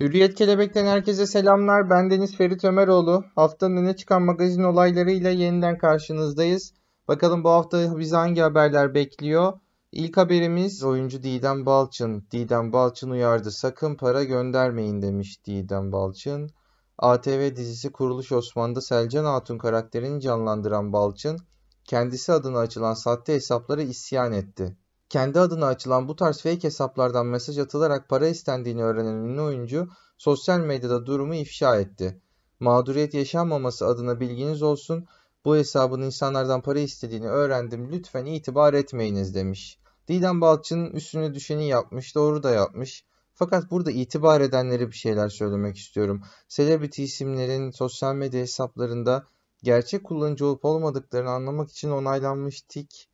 Hürriyet Kelebek'ten herkese selamlar. Ben Deniz Ferit Ömeroğlu. Haftanın öne çıkan magazin olaylarıyla yeniden karşınızdayız. Bakalım bu hafta bizi hangi haberler bekliyor? İlk haberimiz oyuncu Didem Balçın. Didem Balçın uyardı. Sakın para göndermeyin demiş Didem Balçın. ATV dizisi Kuruluş Osman'da Selcan Hatun karakterini canlandıran Balçın, kendisi adına açılan sahte hesaplara isyan etti. Kendi adına açılan bu tarz fake hesaplardan mesaj atılarak para istendiğini öğrenen ünlü oyuncu sosyal medyada durumu ifşa etti. Mağduriyet yaşanmaması adına bilginiz olsun. Bu hesabın insanlardan para istediğini öğrendim. Lütfen itibar etmeyiniz demiş. Didem Balçın üstüne düşeni yapmış, doğru da yapmış. Fakat burada itibar edenlere bir şeyler söylemek istiyorum. Celebrity isimlerin sosyal medya hesaplarında gerçek kullanıcı olup olmadıklarını anlamak için onaylanmış tik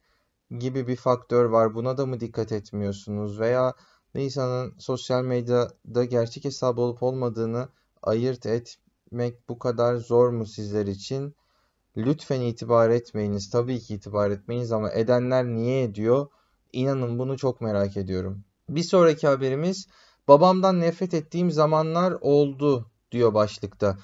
gibi bir faktör var. Buna da mı dikkat etmiyorsunuz? Veya insanın sosyal medyada gerçek hesabı olup olmadığını ayırt etmek bu kadar zor mu sizler için? Lütfen itibar etmeyiniz. Tabii ki itibar etmeyiniz ama edenler niye ediyor? İnanın bunu çok merak ediyorum. Bir sonraki haberimiz babamdan nefret ettiğim zamanlar oldu diyor başlıkta.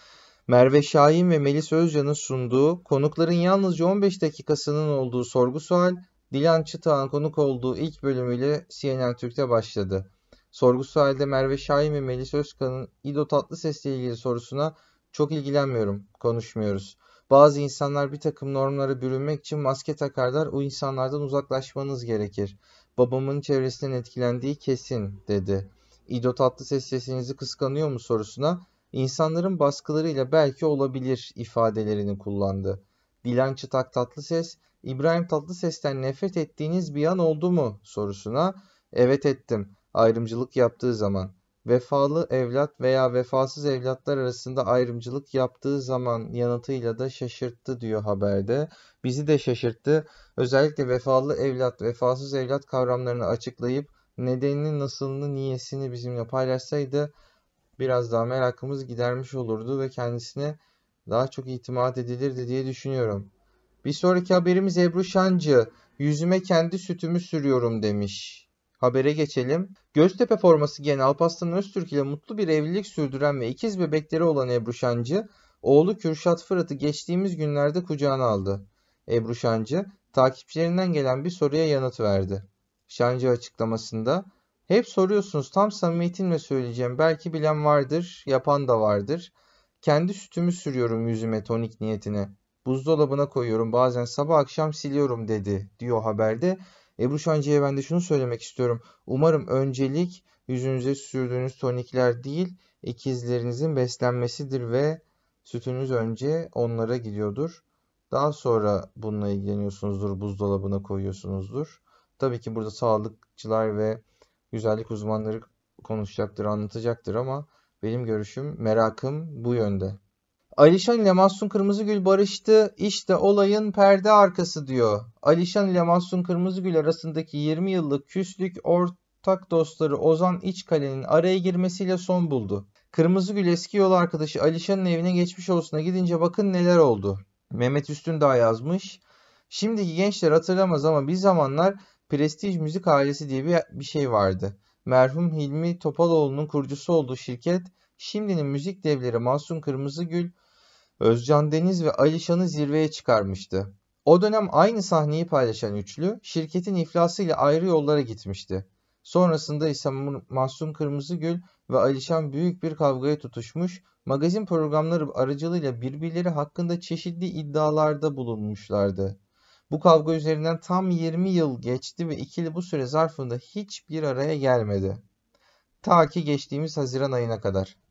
Merve Şahin ve Melis Özcan'ın sunduğu, konukların yalnızca 15 dakikasının olduğu sorgu sual, Dilan Çıtağ'ın konuk olduğu ilk bölümüyle CNN Türk'te başladı. Sorgu sualde Merve Şahin ve Melis Özkan'ın İdo Tatlıses ile ilgili sorusuna çok ilgilenmiyorum, konuşmuyoruz. Bazı insanlar bir takım normlara bürünmek için maske takarlar, o insanlardan uzaklaşmanız gerekir. Babamın çevresinden etkilendiği kesin, dedi. İdo Tatlıses sesinizi kıskanıyor mu sorusuna insanların baskılarıyla belki olabilir ifadelerini kullandı. Dilan Çıtak Tatlıses, İbrahim Tatlıses'ten nefret ettiğiniz bir an oldu mu sorusuna evet ettim ayrımcılık yaptığı zaman. Vefalı evlat veya vefasız evlatlar arasında ayrımcılık yaptığı zaman yanıtıyla da şaşırttı diyor haberde. Bizi de şaşırttı. Özellikle vefalı evlat, vefasız evlat kavramlarını açıklayıp nedenini, nasılını, niyesini bizimle paylaşsaydı biraz daha merakımız gidermiş olurdu ve kendisine daha çok itimat edilirdi diye düşünüyorum. Bir sonraki haberimiz Ebru Şancı. Yüzüme kendi sütümü sürüyorum demiş. Habere geçelim. Göztepe forması giyen Alparslan Öztürk ile mutlu bir evlilik sürdüren ve ikiz bebekleri olan Ebru Şancı, oğlu Kürşat Fırat'ı geçtiğimiz günlerde kucağına aldı. Ebru Şancı, takipçilerinden gelen bir soruya yanıt verdi. Şancı açıklamasında, hep soruyorsunuz tam samimiyetimle söyleyeceğim belki bilen vardır, yapan da vardır. Kendi sütümü sürüyorum yüzüme tonik niyetine. Buzdolabına koyuyorum bazen sabah akşam siliyorum dedi diyor haberde. Ebru Şancı'ya ben de şunu söylemek istiyorum. Umarım öncelik yüzünüze sürdüğünüz tonikler değil ikizlerinizin beslenmesidir ve sütünüz önce onlara gidiyordur. Daha sonra bununla ilgileniyorsunuzdur, buzdolabına koyuyorsunuzdur. Tabii ki burada sağlıkçılar ve güzellik uzmanları konuşacaktır, anlatacaktır ama benim görüşüm, merakım bu yönde. Alişan ile Mahsun Kırmızıgül barıştı. İşte olayın perde arkası diyor. Alişan ile Mahsun Kırmızıgül arasındaki 20 yıllık küslük ortak dostları Ozan İçkale'nin araya girmesiyle son buldu. Kırmızıgül eski yol arkadaşı Alişan'ın evine geçmiş olsuna gidince bakın neler oldu. Mehmet Üstündağ yazmış. Şimdiki gençler hatırlamaz ama bir zamanlar Prestij Müzik ailesi diye bir, bir şey vardı. Merhum Hilmi Topaloğlu'nun kurucusu olduğu şirket şimdinin müzik devleri Mahsun Kırmızıgül, Özcan Deniz ve Alişan'ı zirveye çıkarmıştı. O dönem aynı sahneyi paylaşan üçlü şirketin iflasıyla ayrı yollara gitmişti. Sonrasında ise Mahsun Kırmızıgül ve Alişan büyük bir kavgaya tutuşmuş, magazin programları aracılığıyla birbirleri hakkında çeşitli iddialarda bulunmuşlardı. Bu kavga üzerinden tam 20 yıl geçti ve ikili bu süre zarfında hiçbir araya gelmedi. Ta ki geçtiğimiz Haziran ayına kadar.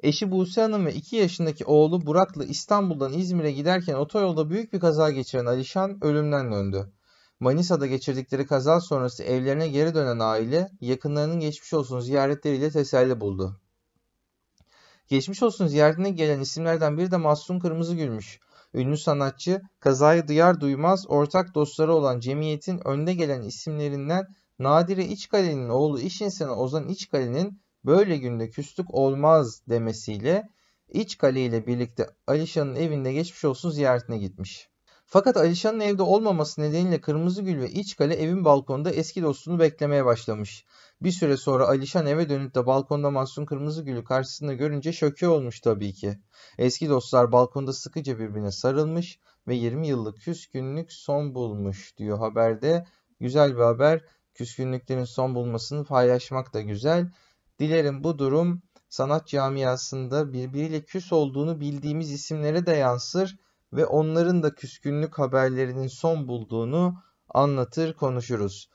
Eşi Buse Hanım ve 2 yaşındaki oğlu Burak'la İstanbul'dan İzmir'e giderken otoyolda büyük bir kaza geçiren Alişan ölümden döndü. Manisa'da geçirdikleri kaza sonrası evlerine geri dönen aile yakınlarının geçmiş olsun ziyaretleriyle teselli buldu. Geçmiş olsun ziyaretine gelen isimlerden biri de Mahsun Kırmızıgül'müş. Ünlü sanatçı kazayı duyar duymaz ortak dostları olan cemiyetin önde gelen isimlerinden Nadire İçkale'nin oğlu iş insanı Ozan İçkale'nin böyle günde küslük olmaz demesiyle İçkale ile birlikte Alişan'ın evinde geçmiş olsun ziyaretine gitmiş. Fakat Alişan'ın evde olmaması nedeniyle Kırmızıgül ve İçkale evin balkonunda eski dostunu beklemeye başlamış. Bir süre sonra Alişan eve dönüp de balkonda Mahsun Kırmızıgül'ü karşısında görünce şoke olmuş tabii ki. Eski dostlar balkonda sıkıca birbirine sarılmış ve 20 yıllık küskünlük son bulmuş diyor haberde. Güzel bir haber. Küskünlüklerin son bulmasını paylaşmak da güzel. Dilerim bu durum sanat camiasında birbiriyle küs olduğunu bildiğimiz isimlere de yansır ve onların da küskünlük haberlerinin son bulduğunu anlatır konuşuruz.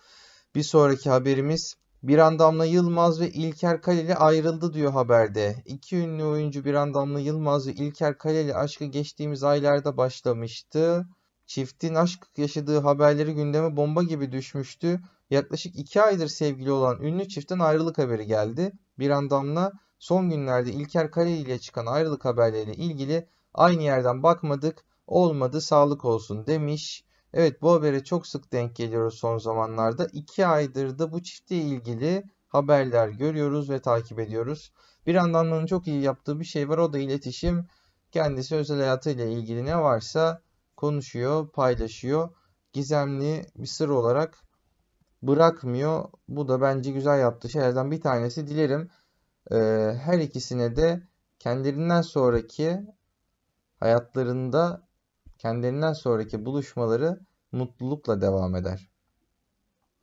Bir sonraki haberimiz bir Damla Yılmaz ve İlker Kaleli ayrıldı diyor haberde. İki ünlü oyuncu Bir Damla Yılmaz ve İlker Kaleli aşkı geçtiğimiz aylarda başlamıştı. Çiftin aşk yaşadığı haberleri gündeme bomba gibi düşmüştü. Yaklaşık iki aydır sevgili olan ünlü çiftin ayrılık haberi geldi. Bir Damla son günlerde İlker Kaleli ile çıkan ayrılık haberleriyle ilgili aynı yerden bakmadık, olmadı sağlık olsun demiş. Evet bu habere çok sık denk geliyoruz son zamanlarda. İki aydır da bu çiftle ilgili haberler görüyoruz ve takip ediyoruz. Bir anlamının çok iyi yaptığı bir şey var o da iletişim. Kendisi özel hayatıyla ilgili ne varsa konuşuyor, paylaşıyor. Gizemli bir sır olarak bırakmıyor. Bu da bence güzel yaptığı şeylerden bir tanesi. Dilerim e, her ikisine de kendilerinden sonraki hayatlarında kendilerinden sonraki buluşmaları mutlulukla devam eder.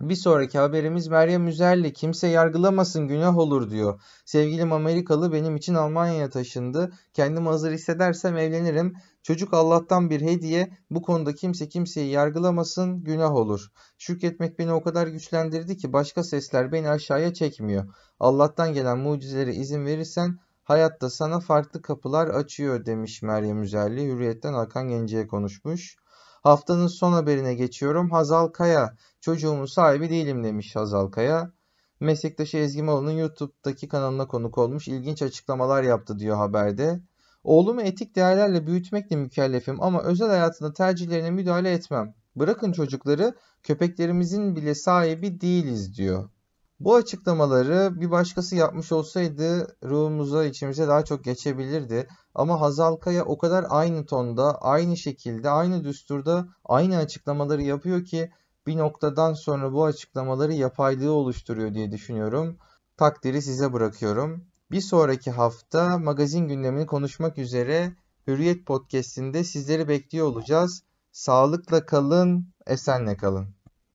Bir sonraki haberimiz Meryem Üzerli kimse yargılamasın günah olur diyor. Sevgilim Amerikalı benim için Almanya'ya taşındı. Kendimi hazır hissedersem evlenirim. Çocuk Allah'tan bir hediye. Bu konuda kimse kimseyi yargılamasın günah olur. Şükretmek beni o kadar güçlendirdi ki başka sesler beni aşağıya çekmiyor. Allah'tan gelen mucizelere izin verirsen hayatta sana farklı kapılar açıyor demiş Meryem Üzerli. Hürriyetten Hakan Gence'ye konuşmuş. Haftanın son haberine geçiyorum. Hazal Kaya, çocuğumun sahibi değilim demiş Hazal Kaya. Meslektaşı Ezgi Malı'nın YouTube'daki kanalına konuk olmuş ilginç açıklamalar yaptı diyor haberde. Oğlumu etik değerlerle büyütmekle mükellefim ama özel hayatında tercihlerine müdahale etmem. Bırakın çocukları köpeklerimizin bile sahibi değiliz diyor. Bu açıklamaları bir başkası yapmış olsaydı ruhumuza, içimize daha çok geçebilirdi. Ama Hazal Kaya o kadar aynı tonda, aynı şekilde, aynı düsturda aynı açıklamaları yapıyor ki bir noktadan sonra bu açıklamaları yapaylığı oluşturuyor diye düşünüyorum. Takdiri size bırakıyorum. Bir sonraki hafta magazin gündemini konuşmak üzere Hürriyet Podcast'inde sizleri bekliyor olacağız. Sağlıkla kalın, esenle kalın.